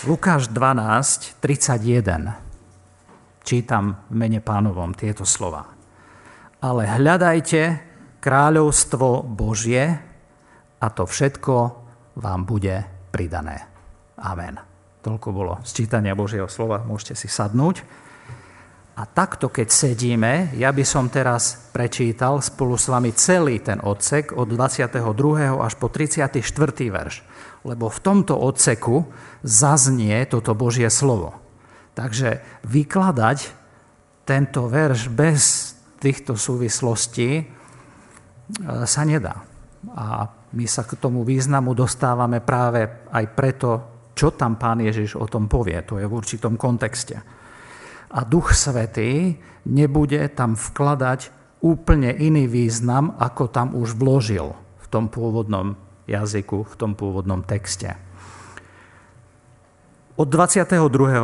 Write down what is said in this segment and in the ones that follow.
Lukáš 12, 31. Čítam v mene pánovom tieto slova. Ale hľadajte kráľovstvo Božie a to všetko vám bude pridané. Amen. Toľko bolo z čítania Božieho slova, môžete si sadnúť. A takto, keď sedíme, ja by som teraz prečítal spolu s vami celý ten odsek od 22. až po 34. verš lebo v tomto odseku zaznie toto Božie slovo. Takže vykladať tento verš bez týchto súvislostí e, sa nedá. A my sa k tomu významu dostávame práve aj preto, čo tam pán Ježiš o tom povie. To je v určitom kontexte. A Duch Svetý nebude tam vkladať úplne iný význam, ako tam už vložil v tom pôvodnom jazyku v tom pôvodnom texte. Od 22.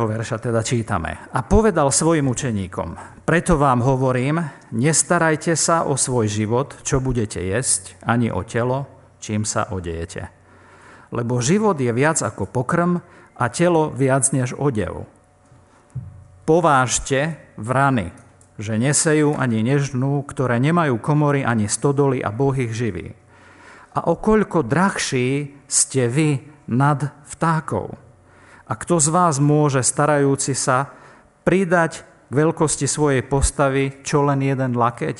verša teda čítame. A povedal svojim učeníkom, preto vám hovorím, nestarajte sa o svoj život, čo budete jesť, ani o telo, čím sa odejete. Lebo život je viac ako pokrm a telo viac než odev. Povážte vrany, že nesejú ani nežnú, ktoré nemajú komory ani stodoly a Boh ich živí a okoľko drahší ste vy nad vtákov. A kto z vás môže, starajúci sa, pridať k veľkosti svojej postavy čo len jeden lakeť?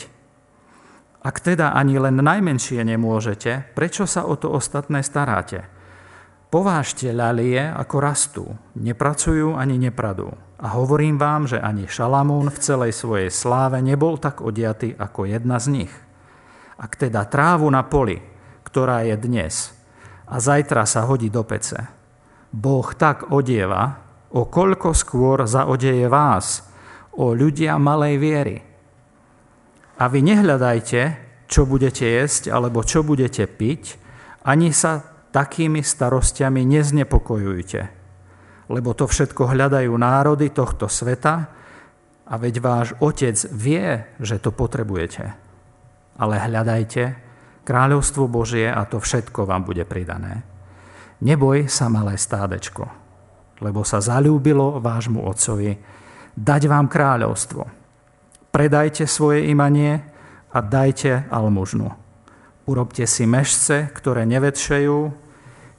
Ak teda ani len najmenšie nemôžete, prečo sa o to ostatné staráte? Povážte ľalie, ako rastú, nepracujú ani nepradú. A hovorím vám, že ani Šalamún v celej svojej sláve nebol tak odiatý ako jedna z nich. Ak teda trávu na poli, ktorá je dnes a zajtra sa hodí do pece. Boh tak odieva, o koľko skôr zaodeje vás, o ľudia malej viery. A vy nehľadajte, čo budete jesť alebo čo budete piť, ani sa takými starostiami neznepokojujte, lebo to všetko hľadajú národy tohto sveta a veď váš Otec vie, že to potrebujete. Ale hľadajte kráľovstvo Božie a to všetko vám bude pridané. Neboj sa, malé stádečko, lebo sa zalúbilo vášmu otcovi dať vám kráľovstvo. Predajte svoje imanie a dajte almužnu. Urobte si mešce, ktoré nevetšejú,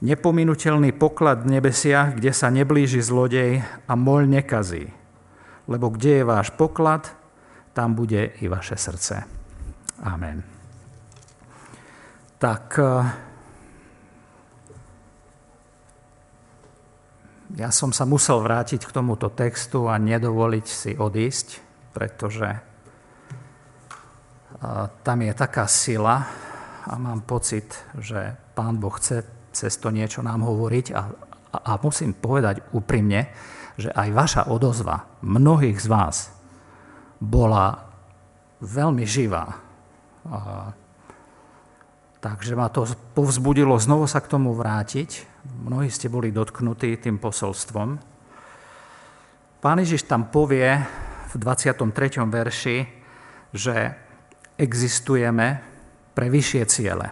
nepominutelný poklad v nebesiach, kde sa neblíži zlodej a moľ nekazí. Lebo kde je váš poklad, tam bude i vaše srdce. Amen tak eh, ja som sa musel vrátiť k tomuto textu a nedovoliť si odísť, pretože eh, tam je taká sila a mám pocit, že Pán Boh chce cez to niečo nám hovoriť a, a, a musím povedať úprimne, že aj vaša odozva mnohých z vás bola veľmi živá. Takže ma to povzbudilo znovu sa k tomu vrátiť. Mnohí ste boli dotknutí tým posolstvom. Pán Ježiš tam povie v 23. verši, že existujeme pre vyššie ciele,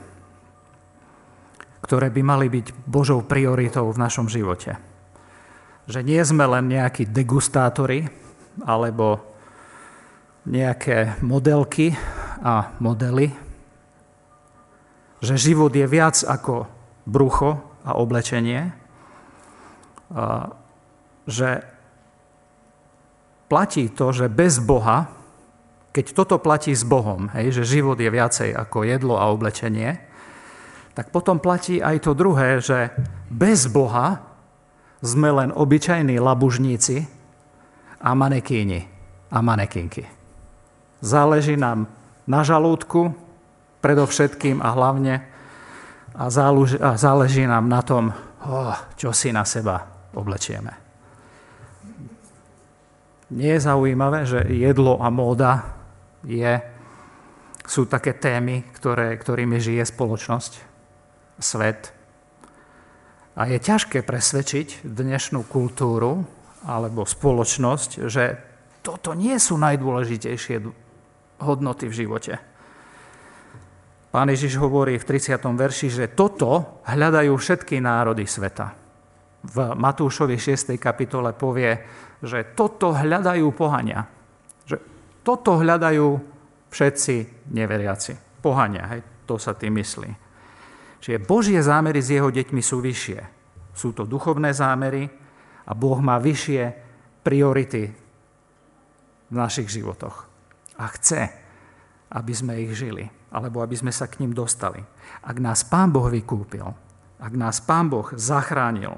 ktoré by mali byť Božou prioritou v našom živote. Že nie sme len nejakí degustátori alebo nejaké modelky a modely, že život je viac ako brucho a oblečenie, že platí to, že bez Boha, keď toto platí s Bohom, hej, že život je viacej ako jedlo a oblečenie, tak potom platí aj to druhé, že bez Boha sme len obyčajní labužníci a manekíni a manekinky. Záleží nám na žalúdku, predovšetkým a hlavne a záleží nám na tom, oh, čo si na seba oblečieme. Nie je zaujímavé, že jedlo a móda je, sú také témy, ktoré, ktorými žije spoločnosť, svet. A je ťažké presvedčiť dnešnú kultúru alebo spoločnosť, že toto nie sú najdôležitejšie hodnoty v živote. Pán Ježiš hovorí v 30. verši, že toto hľadajú všetky národy sveta. v Matúšovi 6. kapitole povie, že toto hľadajú pohania. Že toto hľadajú všetci neveriaci. Pohania, hej, to sa tým myslí. Čiže Božie zámery s jeho deťmi sú vyššie. Sú to duchovné zámery a Boh má vyššie priority v našich životoch. A chce, aby sme ich žili, alebo aby sme sa k ním dostali. Ak nás Pán Boh vykúpil, ak nás Pán Boh zachránil,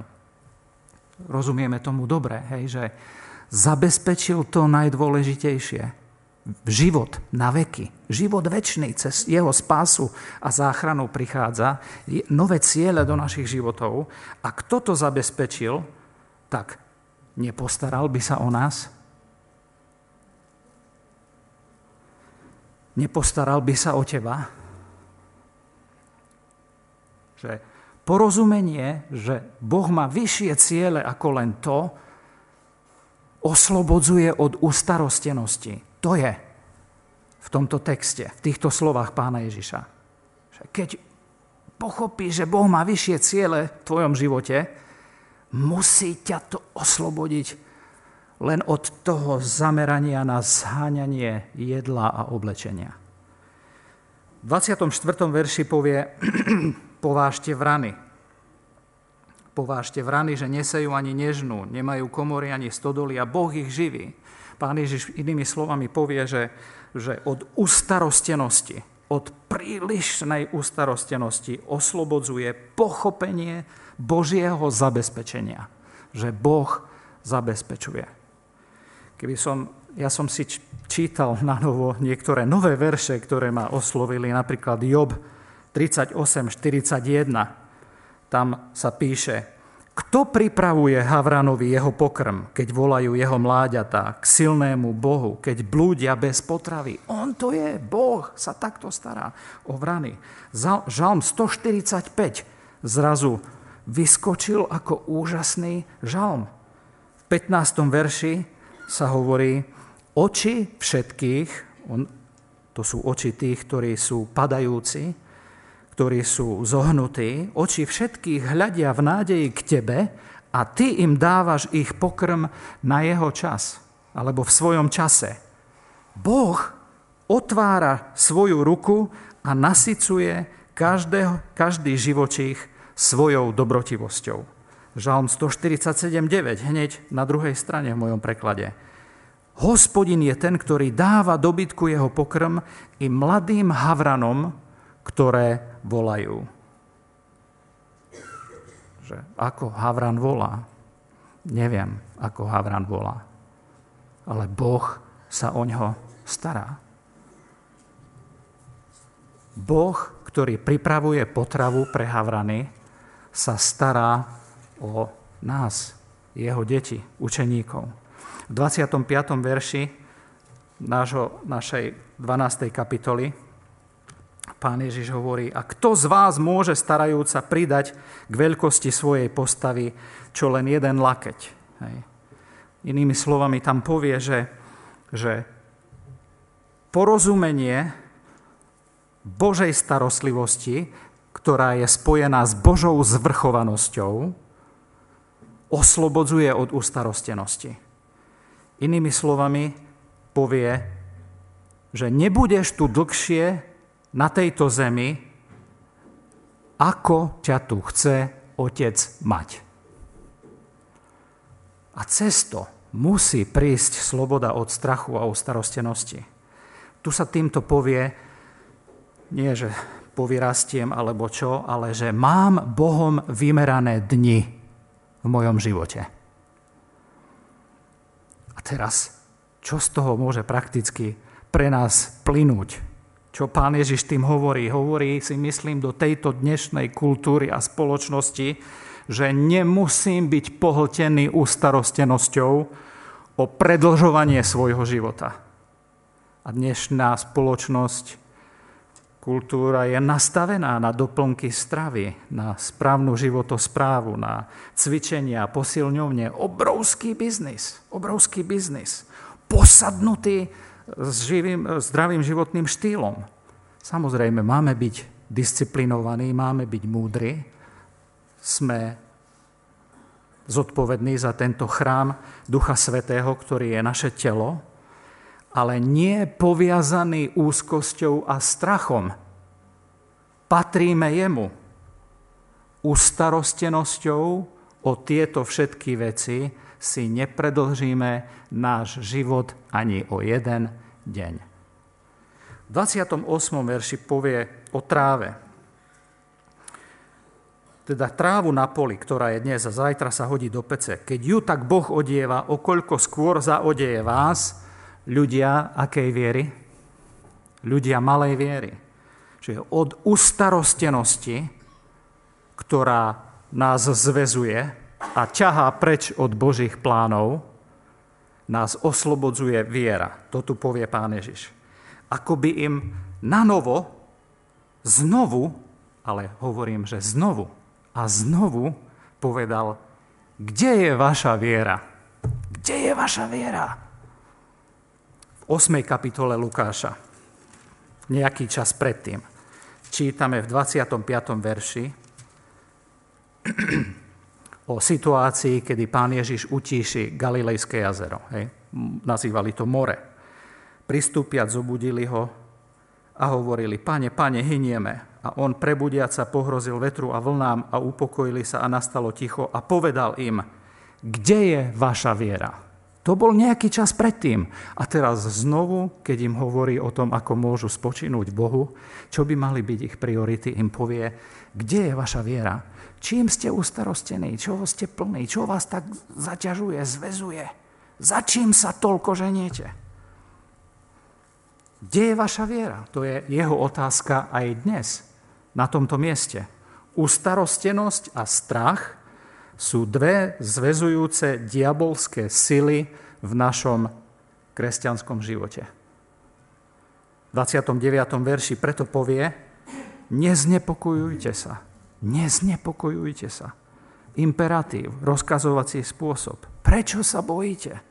rozumieme tomu dobre, hej, že zabezpečil to najdôležitejšie. Život na veky, život väčší cez jeho spásu a záchranu prichádza, nové ciele do našich životov. A kto to zabezpečil, tak nepostaral by sa o nás? Nepostaral by sa o teba? Že porozumenie, že Boh má vyššie ciele ako len to, oslobodzuje od ustarostenosti. To je v tomto texte, v týchto slovách pána Ježiša. Keď pochopíš, že Boh má vyššie ciele v tvojom živote, musí ťa to oslobodiť len od toho zamerania na zháňanie jedla a oblečenia. V 24. verši povie, povážte vrany. Povážte vrany, že nesejú ani nežnú, nemajú komory ani stodoly a Boh ich živí. Pán Ježiš inými slovami povie, že, že od ustarostenosti, od prílišnej ustarostenosti oslobodzuje pochopenie Božieho zabezpečenia. Že Boh zabezpečuje. Keby som, ja som si čítal na novo niektoré nové verše, ktoré ma oslovili, napríklad Job 38.41. Tam sa píše, kto pripravuje Havranovi jeho pokrm, keď volajú jeho mláďatá k silnému Bohu, keď blúdia bez potravy? On to je, Boh sa takto stará o vrany. Žalm 145 zrazu vyskočil ako úžasný žalm. V 15. verši sa hovorí, oči všetkých, on, to sú oči tých, ktorí sú padajúci, ktorí sú zohnutí, oči všetkých hľadia v nádeji k tebe a ty im dávaš ich pokrm na jeho čas, alebo v svojom čase. Boh otvára svoju ruku a nasycuje každého, každý živočích svojou dobrotivosťou. Žalm 147.9, hneď na druhej strane v mojom preklade. Hospodin je ten, ktorý dáva dobytku jeho pokrm i mladým havranom, ktoré volajú. Že ako Havran volá? Neviem, ako Havran volá. Ale Boh sa o ňo stará. Boh, ktorý pripravuje potravu pre Havrany, sa stará o nás, jeho deti, učeníkov. V 25. verši nášho, našej 12. kapitoly Pán Ježiš hovorí, a kto z vás môže starajúca pridať k veľkosti svojej postavy čo len jeden lakeť? Hej. Inými slovami tam povie, že, že porozumenie Božej starostlivosti, ktorá je spojená s Božou zvrchovanosťou, oslobodzuje od ustarostenosti. Inými slovami povie, že nebudeš tu dlhšie na tejto zemi, ako ťa tu chce Otec mať. A cesto musí prísť sloboda od strachu a od starostenosti. Tu sa týmto povie, nie že povyrastiem alebo čo, ale že mám Bohom vymerané dni v mojom živote. A teraz, čo z toho môže prakticky pre nás plynúť? Čo pán Ježiš tým hovorí? Hovorí si, myslím, do tejto dnešnej kultúry a spoločnosti, že nemusím byť pohltený ústarostenosťou o predlžovanie svojho života. A dnešná spoločnosť, kultúra je nastavená na doplnky stravy, na správnu životosprávu, na cvičenia, posilňovne. Obrovský biznis, obrovský biznis. Posadnutý s živým, zdravým životným štýlom. Samozrejme, máme byť disciplinovaní, máme byť múdri, sme zodpovední za tento chrám Ducha Svetého, ktorý je naše telo, ale nie poviazaný úzkosťou a strachom. Patríme jemu. Ustarostenosťou o tieto všetky veci si nepredlžíme náš život ani o jeden deň. V 28. verši povie o tráve. Teda trávu na poli, ktorá je dnes a zajtra sa hodí do pece. Keď ju tak Boh odieva, okoľko skôr zaodieje vás, ľudia akej viery? Ľudia malej viery. Čiže od ustarostenosti, ktorá nás zvezuje a ťahá preč od Božích plánov, nás oslobodzuje viera. To tu povie pán Ježiš. Ako by im na novo, znovu, ale hovorím, že znovu a znovu povedal, kde je vaša viera? Kde je vaša viera? 8. kapitole Lukáša, nejaký čas predtým. Čítame v 25. verši o situácii, kedy pán Ježiš utíši Galilejské jazero. Hej. Nazývali to more. Pristúpiac zobudili ho a hovorili, pane, pane, hynieme. A on prebudiac sa pohrozil vetru a vlnám a upokojili sa a nastalo ticho a povedal im, kde je vaša viera? To bol nejaký čas predtým. A teraz znovu, keď im hovorí o tom, ako môžu spočinúť Bohu, čo by mali byť ich priority, im povie, kde je vaša viera? Čím ste ustarostení? Čo ste plní? Čo vás tak zaťažuje, zvezuje? Za čím sa toľko ženiete? Kde je vaša viera? To je jeho otázka aj dnes, na tomto mieste. Ustarostenosť a strach sú dve zväzujúce diabolské sily v našom kresťanskom živote. V 29. verši preto povie, neznepokojujte sa, neznepokojujte sa. Imperatív, rozkazovací spôsob. Prečo sa bojíte?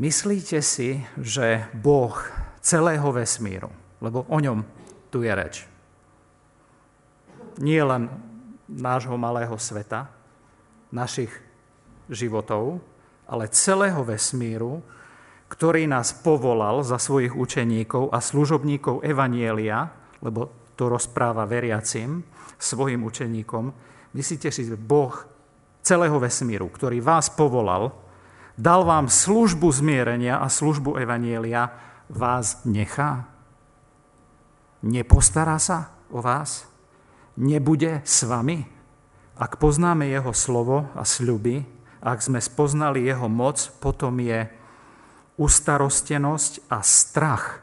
Myslíte si, že Boh celého vesmíru, lebo o ňom tu je reč, nie len nášho malého sveta, našich životov, ale celého vesmíru, ktorý nás povolal za svojich učeníkov a služobníkov Evanielia, lebo to rozpráva veriacim, svojim učeníkom. Myslíte si, že Boh celého vesmíru, ktorý vás povolal, dal vám službu zmierenia a službu Evanielia, vás nechá? Nepostará sa o vás? Nebude s vami? Ak poznáme jeho slovo a sľuby, ak sme spoznali jeho moc, potom je ustarostenosť a strach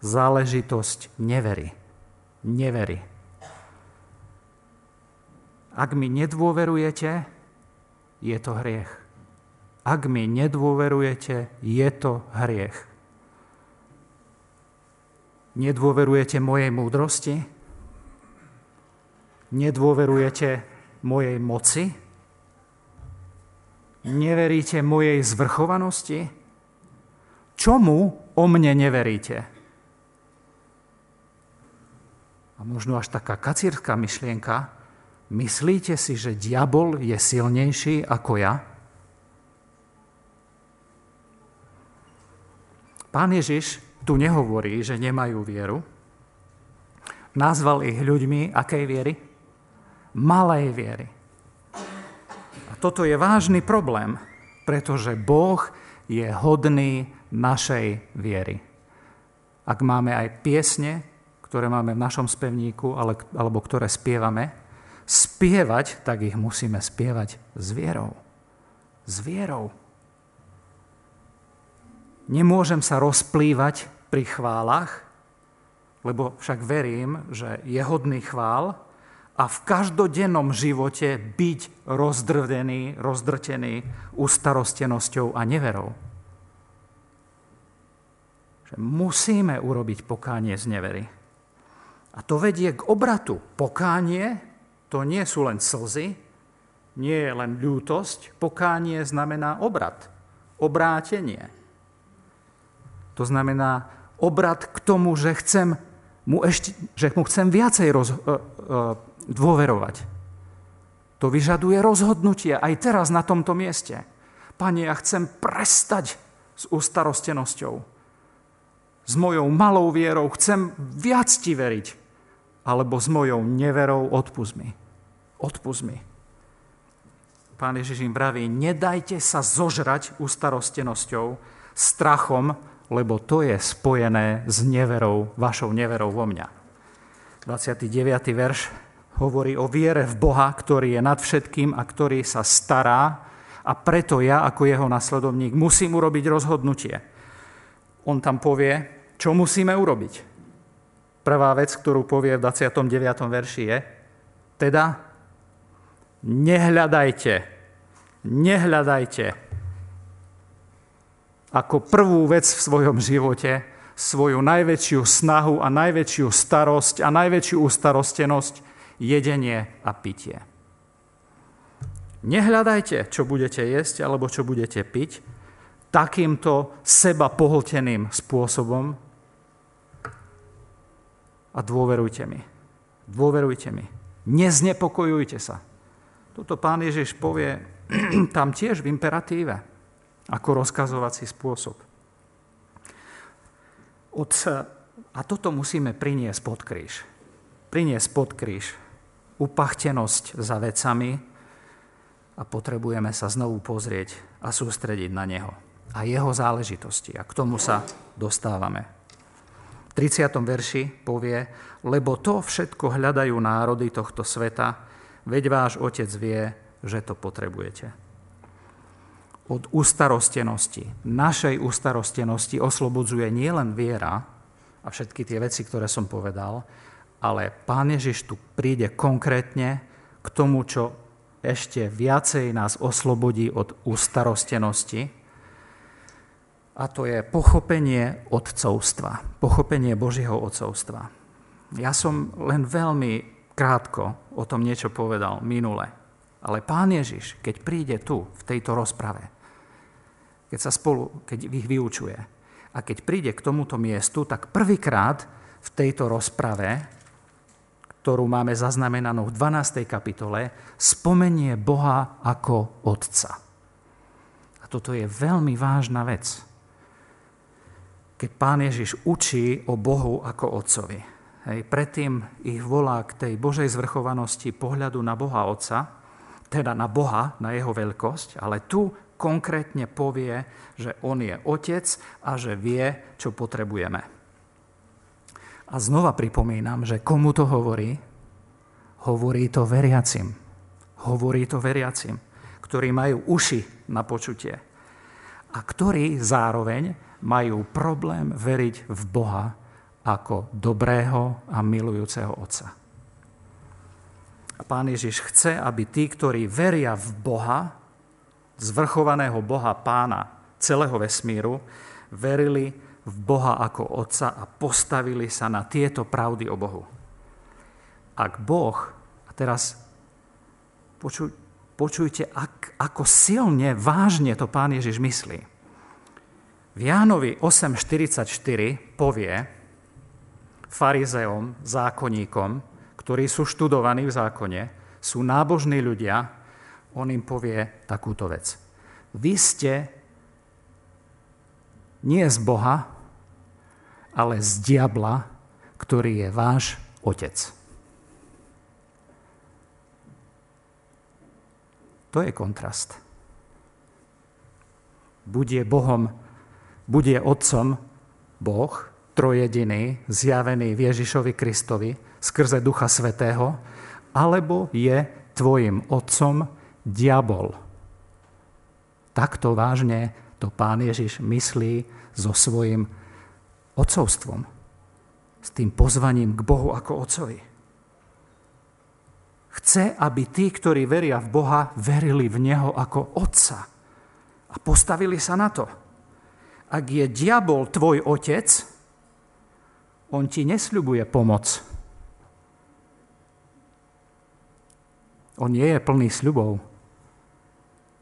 záležitosť nevery. Nevery. Ak mi nedôverujete, je to hriech. Ak mi nedôverujete, je to hriech. Nedôverujete mojej múdrosti? Nedôverujete mojej moci? Neveríte mojej zvrchovanosti? Čomu o mne neveríte? A možno až taká kacírska myšlienka, myslíte si, že diabol je silnejší ako ja? Pán Ježiš tu nehovorí, že nemajú vieru. Nazval ich ľuďmi akej viery? Malej viery. A toto je vážny problém, pretože Boh je hodný našej viery. Ak máme aj piesne, ktoré máme v našom spevníku, ale, alebo ktoré spievame, spievať, tak ich musíme spievať s vierou. S vierou. Nemôžem sa rozplývať pri chválach, lebo však verím, že je hodný chvál, a v každodennom živote byť rozdrvený, rozdrtený ustarostenosťou a neverou. Že musíme urobiť pokánie z nevery. A to vedie k obratu. Pokánie to nie sú len slzy, nie je len ľútosť. Pokánie znamená obrat, obrátenie. To znamená obrat k tomu, že chcem mu, ešte, že mu chcem viacej roz, uh, uh, dôverovať. To vyžaduje rozhodnutie aj teraz na tomto mieste. Pane, ja chcem prestať s ustarostenosťou. S mojou malou vierou chcem viac ti veriť. Alebo s mojou neverou odpust mi. Odpust mi. Pán Ježiš im vraví, nedajte sa zožrať ustarostenosťou, strachom, lebo to je spojené s neverou, vašou neverou vo mňa. 29. verš hovorí o viere v Boha, ktorý je nad všetkým a ktorý sa stará a preto ja ako jeho nasledovník musím urobiť rozhodnutie. On tam povie, čo musíme urobiť. Prvá vec, ktorú povie v 29. verši je, teda nehľadajte, nehľadajte ako prvú vec v svojom živote svoju najväčšiu snahu a najväčšiu starosť a najväčšiu ustarostenosť jedenie a pitie. Nehľadajte, čo budete jesť alebo čo budete piť takýmto seba pohlteným spôsobom a dôverujte mi. Dôverujte mi. Neznepokojujte sa. Toto pán Ježiš povie tam tiež v imperatíve, ako rozkazovací spôsob. Od, a toto musíme priniesť pod kríž. Priniesť pod kríž upachtenosť za vecami a potrebujeme sa znovu pozrieť a sústrediť na Neho a Jeho záležitosti. A k tomu sa dostávame. V 30. verši povie, lebo to všetko hľadajú národy tohto sveta, veď váš otec vie, že to potrebujete. Od ustarostenosti, našej ustarostenosti oslobodzuje nielen viera a všetky tie veci, ktoré som povedal, ale Pán Ježiš tu príde konkrétne k tomu, čo ešte viacej nás oslobodí od ustarostenosti, a to je pochopenie otcovstva, pochopenie Božieho otcovstva. Ja som len veľmi krátko o tom niečo povedal minule. Ale pán Ježiš, keď príde tu, v tejto rozprave, keď sa spolu, keď ich vyučuje a keď príde k tomuto miestu, tak prvýkrát v tejto rozprave, ktorú máme zaznamenanú v 12. kapitole, spomenie Boha ako Otca. A toto je veľmi vážna vec. Keď pán Ježiš učí o Bohu ako Otcovi. Hej, predtým ich volá k tej Božej zvrchovanosti pohľadu na Boha Otca, teda na Boha, na jeho veľkosť, ale tu konkrétne povie, že on je otec a že vie, čo potrebujeme. A znova pripomínam, že komu to hovorí? Hovorí to veriacim. Hovorí to veriacim, ktorí majú uši na počutie a ktorí zároveň majú problém veriť v Boha, ako dobrého a milujúceho Otca. A Pán Ježiš chce, aby tí, ktorí veria v Boha, zvrchovaného Boha Pána celého vesmíru, verili v Boha ako Otca a postavili sa na tieto pravdy o Bohu. Ak Boh, a teraz počuj, počujte, ak, ako silne, vážne to Pán Ježiš myslí. V Jánovi 8.44 povie, farizeom, zákonníkom, ktorí sú študovaní v zákone, sú nábožní ľudia, on im povie takúto vec. Vy ste nie z Boha, ale z diabla, ktorý je váš otec. To je kontrast. Bude Bohom, bude otcom Boh, trojediný, zjavený v Ježišovi Kristovi skrze Ducha Svetého, alebo je tvojim otcom diabol. Takto vážne to pán Ježiš myslí so svojim otcovstvom, s tým pozvaním k Bohu ako otcovi. Chce, aby tí, ktorí veria v Boha, verili v Neho ako otca a postavili sa na to. Ak je diabol tvoj otec, on ti nesľubuje pomoc. On nie je plný sľubov.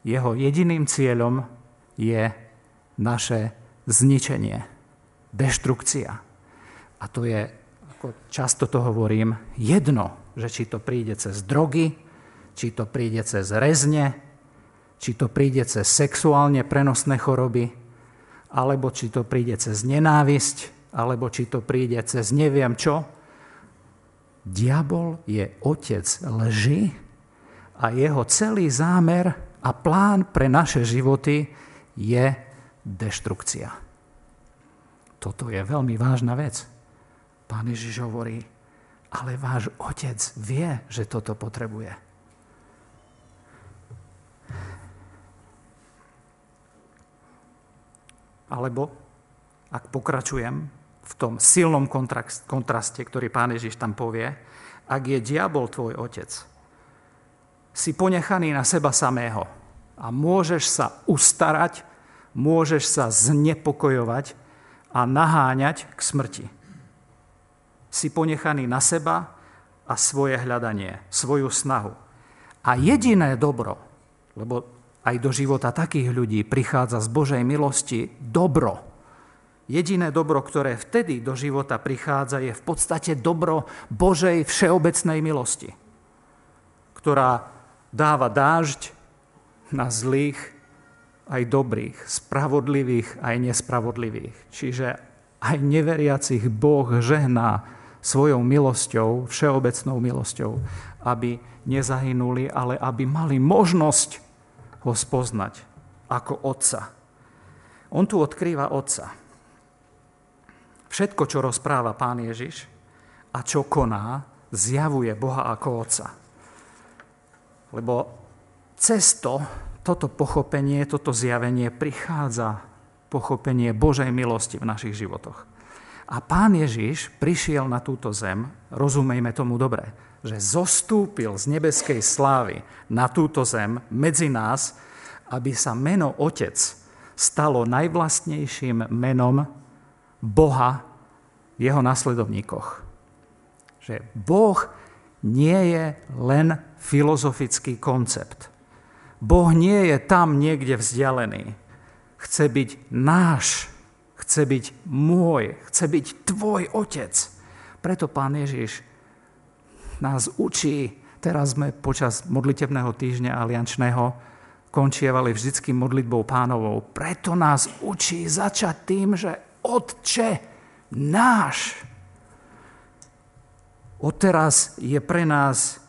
Jeho jediným cieľom je naše zničenie, deštrukcia. A to je, ako často to hovorím, jedno, že či to príde cez drogy, Či to príde cez rezne, či to príde cez sexuálne prenosné choroby, alebo či to príde cez nenávisť, alebo či to príde cez neviem čo. Diabol je otec lži a jeho celý zámer a plán pre naše životy je deštrukcia. Toto je veľmi vážna vec. Pán Ježiš hovorí, ale váš otec vie, že toto potrebuje. Alebo, ak pokračujem v tom silnom kontraste, ktorý pán Ježiš tam povie, ak je diabol tvoj otec, si ponechaný na seba samého a môžeš sa ustarať, môžeš sa znepokojovať a naháňať k smrti. Si ponechaný na seba a svoje hľadanie, svoju snahu. A jediné dobro, lebo aj do života takých ľudí prichádza z Božej milosti dobro. Jediné dobro, ktoré vtedy do života prichádza, je v podstate dobro Božej všeobecnej milosti, ktorá dáva dážď na zlých aj dobrých, spravodlivých aj nespravodlivých. Čiže aj neveriacich Boh žehná svojou milosťou, všeobecnou milosťou, aby nezahynuli, ale aby mali možnosť ho spoznať ako Otca. On tu odkrýva Otca. Všetko, čo rozpráva Pán Ježiš a čo koná, zjavuje Boha ako Otca. Lebo cez to, toto pochopenie, toto zjavenie prichádza pochopenie Božej milosti v našich životoch. A pán Ježiš prišiel na túto zem, rozumejme tomu dobre, že zostúpil z nebeskej slávy na túto zem medzi nás, aby sa meno Otec stalo najvlastnejším menom Boha v jeho nasledovníkoch. Že Boh nie je len filozofický koncept. Boh nie je tam niekde vzdialený. Chce byť náš chce byť môj, chce byť tvoj otec. Preto pán Ježiš nás učí, teraz sme počas modlitebného týždňa aliančného končievali vždycky modlitbou pánovou. Preto nás učí začať tým, že Otče náš. Odteraz je pre nás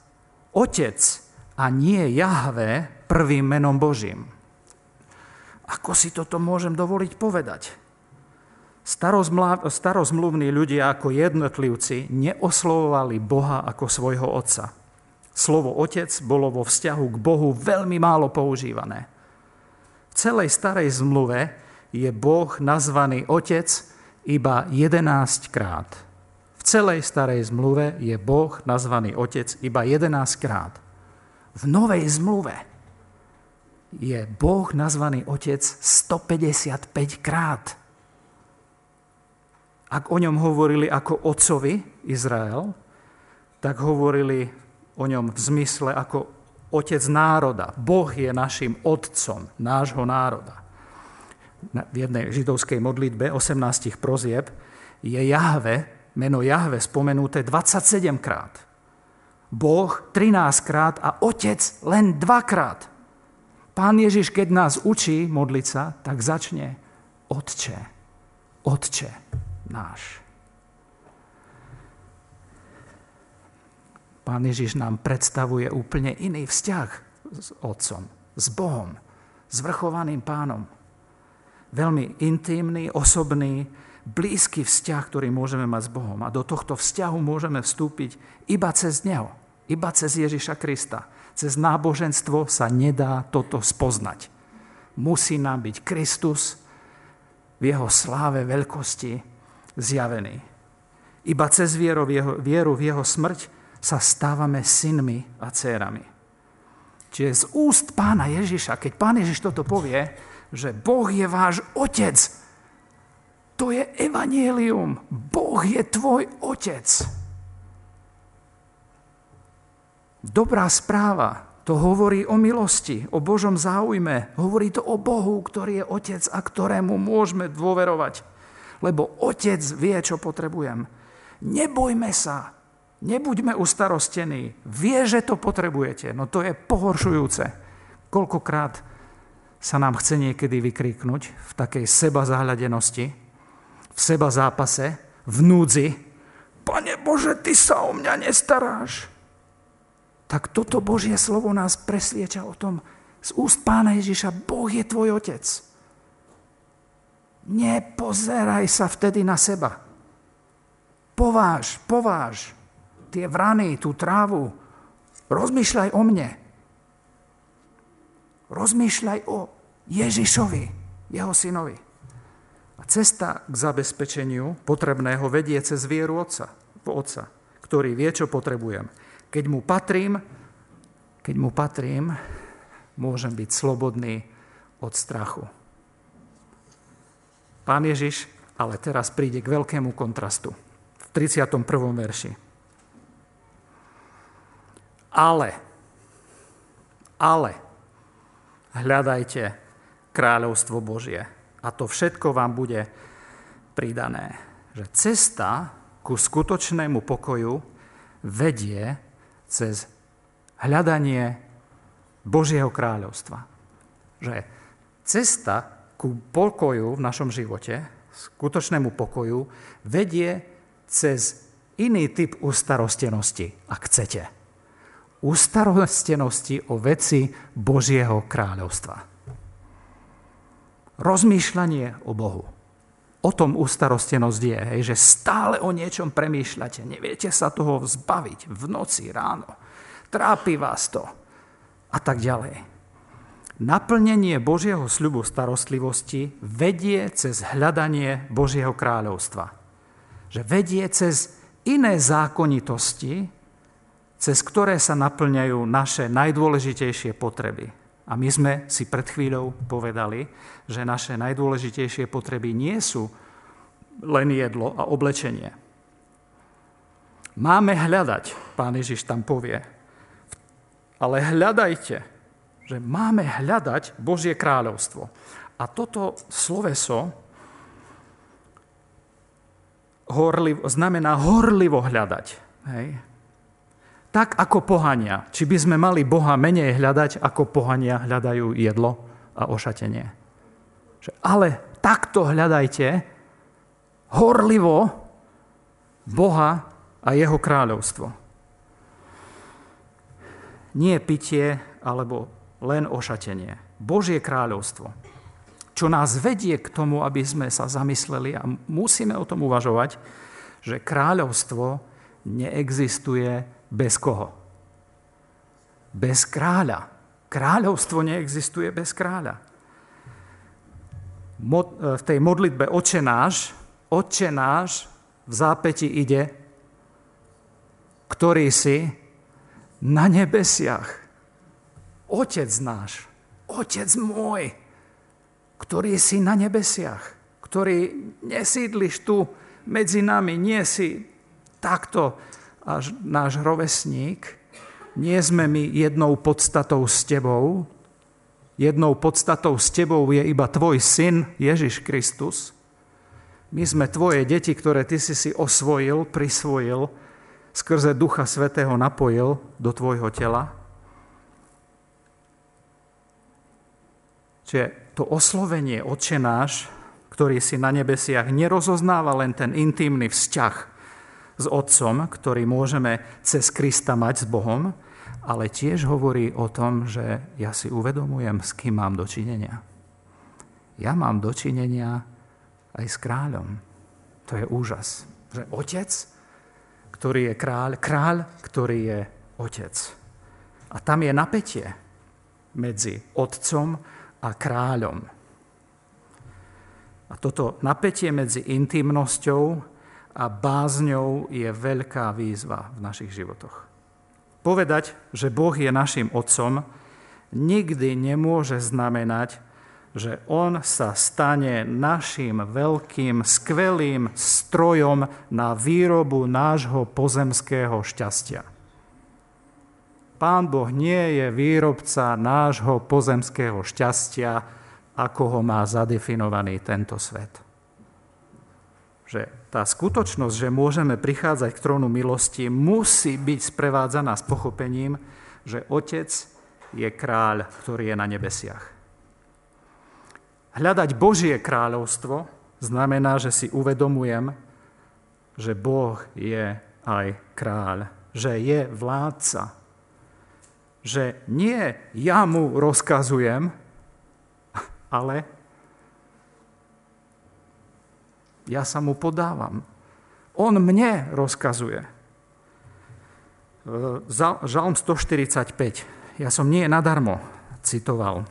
Otec a nie Jahve prvým menom Božím. Ako si toto môžem dovoliť povedať? starozmluvní ľudia ako jednotlivci neoslovovali Boha ako svojho otca. Slovo otec bolo vo vzťahu k Bohu veľmi málo používané. V celej starej zmluve je Boh nazvaný otec iba 11 krát. V celej starej zmluve je Boh nazvaný otec iba 11 krát. V novej zmluve je Boh nazvaný otec 155 krát. Ak o ňom hovorili ako otcovi Izrael, tak hovorili o ňom v zmysle ako otec národa. Boh je našim otcom nášho národa. V jednej židovskej modlitbe 18 prozieb je Jahve, meno Jahve spomenuté 27 krát. Boh 13 krát a Otec len dvakrát. Pán Ježiš, keď nás učí modliť sa, tak začne Otče, Otče náš. Pán Ježiš nám predstavuje úplne iný vzťah s Otcom, s Bohom, s vrchovaným pánom. Veľmi intimný, osobný, blízky vzťah, ktorý môžeme mať s Bohom. A do tohto vzťahu môžeme vstúpiť iba cez Neho, iba cez Ježiša Krista. Cez náboženstvo sa nedá toto spoznať. Musí nám byť Kristus v jeho sláve, veľkosti, zjavený. Iba cez vieru v jeho, vieru v jeho smrť sa stávame synmi a dcérami. Čiže z úst pána Ježiša, keď pán Ježiš toto povie, že Boh je váš otec, to je evanielium. Boh je tvoj otec. Dobrá správa, to hovorí o milosti, o Božom záujme. Hovorí to o Bohu, ktorý je otec a ktorému môžeme dôverovať lebo otec vie, čo potrebujem. Nebojme sa, Nebuďme ustarostení. Vie, že to potrebujete. No to je pohoršujúce. Koľkokrát sa nám chce niekedy vykriknúť v takej seba zahľadenosti, v seba zápase, v núdzi. Pane Bože, Ty sa o mňa nestaráš. Tak toto Božie slovo nás presvieča o tom z úst Pána Ježiša. Boh je tvoj Otec. Nepozeraj sa vtedy na seba. Pováž, pováž tie vrany, tú trávu. Rozmýšľaj o mne. Rozmýšľaj o Ježišovi, jeho synovi. A cesta k zabezpečeniu potrebného vedie cez vieru Otca, v Otca, ktorý vie, čo potrebujem. Keď mu patrím, keď mu patrím, môžem byť slobodný od strachu. Pán Ježiš ale teraz príde k veľkému kontrastu. V 31. verši. Ale, ale, hľadajte kráľovstvo Božie a to všetko vám bude pridané. Že cesta ku skutočnému pokoju vedie cez hľadanie Božieho kráľovstva. Že cesta ku pokoju v našom živote, skutočnému pokoju, vedie cez iný typ ustarostenosti, ak chcete ustarostenosti o veci Božieho kráľovstva. Rozmýšľanie o Bohu. O tom ustarostenosť je, hej, že stále o niečom premýšľate. Neviete sa toho zbaviť v noci, ráno. Trápi vás to. A tak ďalej. Naplnenie Božieho sľubu starostlivosti vedie cez hľadanie Božieho kráľovstva. Že vedie cez iné zákonitosti, cez ktoré sa naplňajú naše najdôležitejšie potreby. A my sme si pred chvíľou povedali, že naše najdôležitejšie potreby nie sú len jedlo a oblečenie. Máme hľadať, pán Ježiš tam povie, ale hľadajte, že máme hľadať Božie kráľovstvo. A toto sloveso horlivo, znamená horlivo hľadať. Hej? Tak ako pohania. Či by sme mali Boha menej hľadať, ako pohania hľadajú jedlo a ošatenie. Ale takto hľadajte horlivo Boha a jeho kráľovstvo. Nie pitie alebo len ošatenie. Božie kráľovstvo. Čo nás vedie k tomu, aby sme sa zamysleli a musíme o tom uvažovať, že kráľovstvo neexistuje bez koho? Bez kráľa. Kráľovstvo neexistuje bez kráľa. E, v tej modlitbe Oče náš, Oče náš v zápäti ide, ktorý si na nebesiach. Otec náš, Otec môj, ktorý si na nebesiach, ktorý nesídliš tu medzi nami, nie si takto až náš rovesník, nie sme my jednou podstatou s tebou, jednou podstatou s tebou je iba tvoj syn Ježiš Kristus. My sme tvoje deti, ktoré ty si si osvojil, prisvojil, skrze Ducha Svetého napojil do tvojho tela. Čiže to oslovenie Otče náš, ktorý si na nebesiach nerozoznáva len ten intimný vzťah s Otcom, ktorý môžeme cez Krista mať s Bohom, ale tiež hovorí o tom, že ja si uvedomujem, s kým mám dočinenia. Ja mám dočinenia aj s kráľom. To je úžas. Že otec, ktorý je kráľ, kráľ, ktorý je otec. A tam je napätie medzi otcom a kráľom. A toto napätie medzi intimnosťou a bázňou je veľká výzva v našich životoch. Povedať, že Boh je našim otcom, nikdy nemôže znamenať, že On sa stane našim veľkým, skvelým strojom na výrobu nášho pozemského šťastia. Pán Boh nie je výrobca nášho pozemského šťastia, ako ho má zadefinovaný tento svet. že tá skutočnosť, že môžeme prichádzať k trónu milosti, musí byť sprevádzaná s pochopením, že Otec je kráľ, ktorý je na nebesiach. Hľadať Božie kráľovstvo znamená, že si uvedomujem, že Boh je aj kráľ, že je vládca, že nie ja mu rozkazujem, ale ja sa mu podávam. On mne rozkazuje. Žalm 145. Ja som nie nadarmo citoval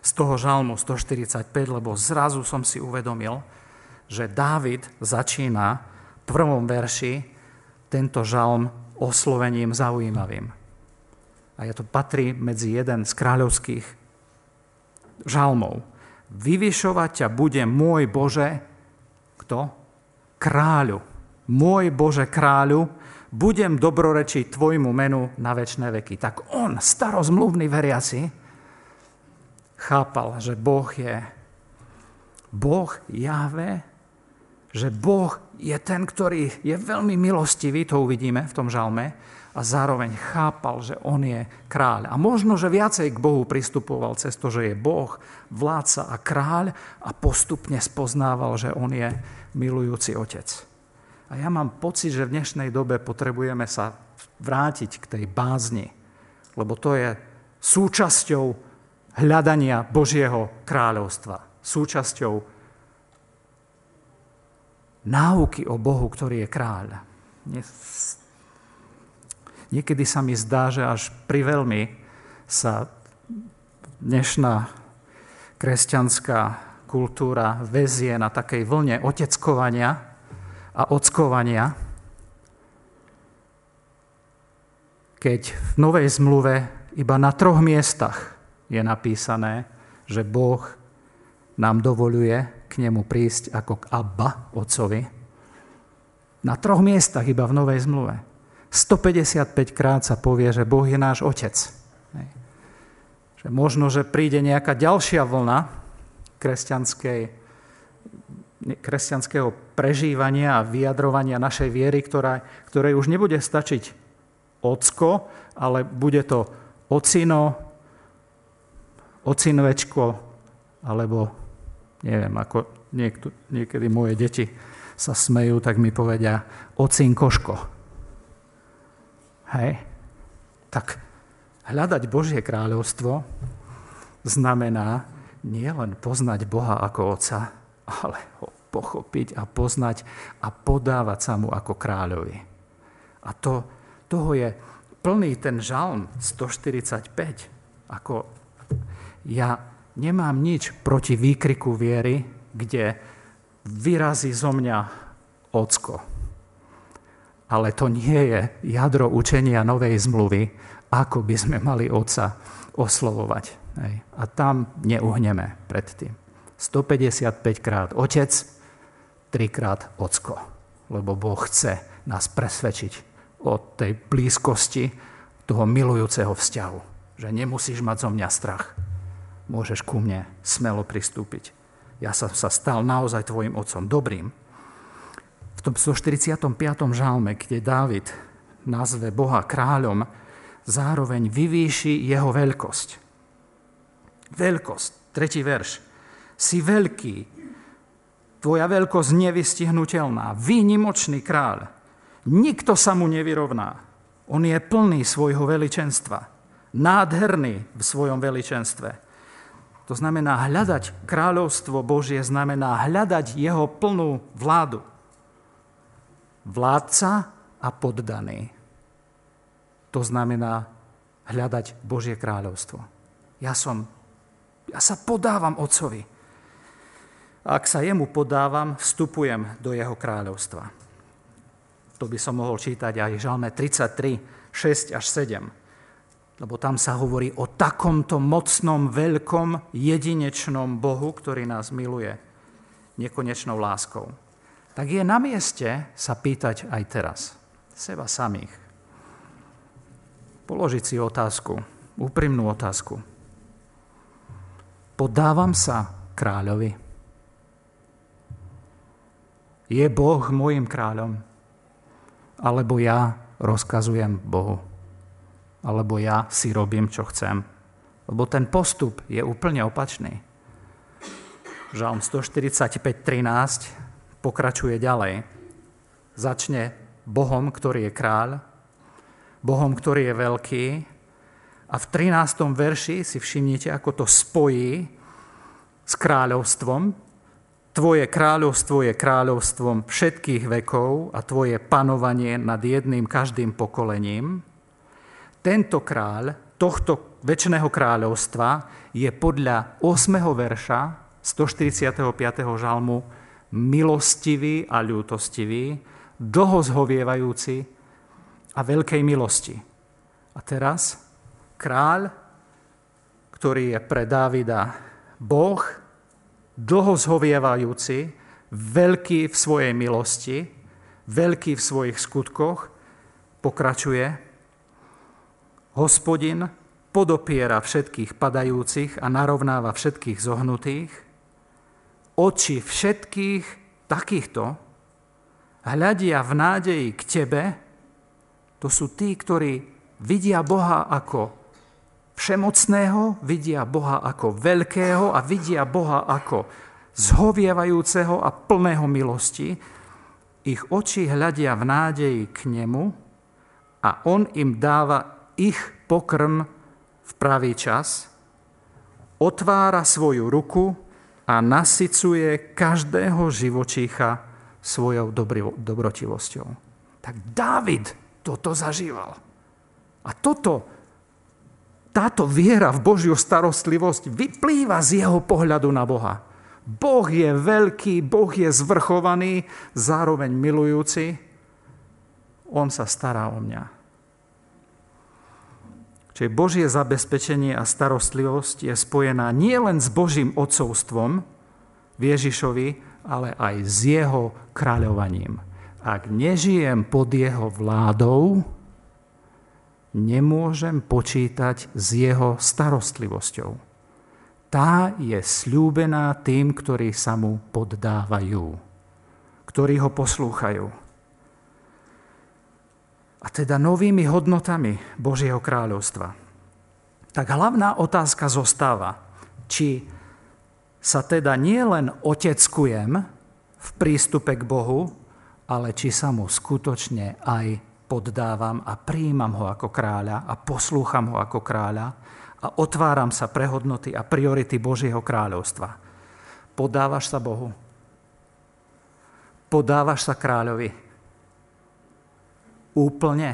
z toho žalmu 145, lebo zrazu som si uvedomil, že Dávid začína v prvom verši tento žalm oslovením zaujímavým. A je to patrí medzi jeden z kráľovských žalmov. Vyvyšovať ťa bude môj Bože, kto? Kráľu. Môj Bože kráľu, budem dobrorečiť tvojmu menu na väčšie veky. Tak on, starozmluvný veriaci, chápal, že Boh je Boh Jahve, že Boh je ten, ktorý je veľmi milostivý, to uvidíme v tom žalme, a zároveň chápal, že on je kráľ. A možno, že viacej k Bohu pristupoval cez to, že je Boh, vládca a kráľ a postupne spoznával, že on je milujúci otec. A ja mám pocit, že v dnešnej dobe potrebujeme sa vrátiť k tej bázni, lebo to je súčasťou hľadania Božieho kráľovstva, súčasťou náuky o Bohu, ktorý je kráľ. Niekedy sa mi zdá, že až pri veľmi sa dnešná kresťanská kultúra väzie na takej vlne oteckovania a ockovania, keď v Novej zmluve iba na troch miestach je napísané, že Boh nám dovoluje k nemu prísť ako k Abba, otcovi. Na troch miestach iba v Novej zmluve. 155 krát sa povie, že Boh je náš otec. Že možno, že príde nejaká ďalšia vlna, kresťanského prežívania a vyjadrovania našej viery, ktorá, ktorej už nebude stačiť ocko, ale bude to ocino, ocinvečko, alebo neviem, ako niekto, niekedy moje deti sa smejú, tak mi povedia ocinkoško. Hej? Tak hľadať Božie kráľovstvo znamená nie len poznať Boha ako Otca, ale ho pochopiť a poznať a podávať sa mu ako kráľovi. A to, toho je plný ten žalm 145. Ako ja nemám nič proti výkriku viery, kde vyrazí zo mňa ocko. Ale to nie je jadro učenia novej zmluvy, ako by sme mali otca oslovovať. Hej. A tam neuhneme predtým. 155 krát otec, 3 krát ocko. Lebo Boh chce nás presvedčiť o tej blízkosti toho milujúceho vzťahu. Že nemusíš mať zo mňa strach. Môžeš ku mne smelo pristúpiť. Ja som sa stal naozaj tvojim otcom dobrým. V tom 145. žalme, kde Dávid nazve Boha kráľom, zároveň vyvýši jeho veľkosť. Veľkosť, tretí verš. Si veľký, tvoja veľkosť nevystihnutelná, výnimočný kráľ. Nikto sa mu nevyrovná. On je plný svojho veličenstva, nádherný v svojom veličenstve. To znamená hľadať kráľovstvo Božie, znamená hľadať jeho plnú vládu. Vládca a poddaný. To znamená hľadať Božie kráľovstvo. Ja som ja sa podávam Otcovi. Ak sa jemu podávam, vstupujem do jeho kráľovstva. To by som mohol čítať aj Žalme 33, 6 až 7. Lebo tam sa hovorí o takomto mocnom, veľkom, jedinečnom Bohu, ktorý nás miluje nekonečnou láskou. Tak je na mieste sa pýtať aj teraz, seba samých. Položiť si otázku, úprimnú otázku. Podávam sa kráľovi. Je Boh môjim kráľom? Alebo ja rozkazujem Bohu? Alebo ja si robím, čo chcem? Lebo ten postup je úplne opačný. Žalm 145.13 pokračuje ďalej. Začne Bohom, ktorý je kráľ, Bohom, ktorý je veľký. A v 13. verši si všimnite, ako to spojí s kráľovstvom. Tvoje kráľovstvo je kráľovstvom všetkých vekov a tvoje panovanie nad jedným každým pokolením. Tento kráľ tohto väčšného kráľovstva je podľa 8. verša 145. žalmu milostivý a ľútostivý, dlho zhovievajúci a veľkej milosti. A teraz kráľ, ktorý je pre Dávida Boh, dlho zhovievajúci, veľký v svojej milosti, veľký v svojich skutkoch, pokračuje. Hospodin podopiera všetkých padajúcich a narovnáva všetkých zohnutých. Oči všetkých takýchto hľadia v nádeji k tebe, to sú tí, ktorí vidia Boha ako všemocného, vidia Boha ako veľkého a vidia Boha ako zhovievajúceho a plného milosti. Ich oči hľadia v nádeji k nemu a on im dáva ich pokrm v pravý čas, otvára svoju ruku a nasycuje každého živočícha svojou dobrotivosťou. Tak David toto zažíval. A toto, táto viera v Božiu starostlivosť vyplýva z jeho pohľadu na Boha. Boh je veľký, Boh je zvrchovaný, zároveň milujúci. On sa stará o mňa. Čiže Božie zabezpečenie a starostlivosť je spojená nielen s Božím odcovstvom v Ježišovi, ale aj s jeho kráľovaním. Ak nežijem pod jeho vládou, nemôžem počítať s jeho starostlivosťou. Tá je slúbená tým, ktorí sa mu poddávajú, ktorí ho poslúchajú. A teda novými hodnotami Božieho kráľovstva. Tak hlavná otázka zostáva, či sa teda nielen oteckujem v prístupe k Bohu, ale či sa mu skutočne aj poddávam a príjmam ho ako kráľa a poslúcham ho ako kráľa a otváram sa pre hodnoty a priority Božieho kráľovstva. Podávaš sa Bohu? Podávaš sa kráľovi? Úplne?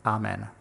Amen.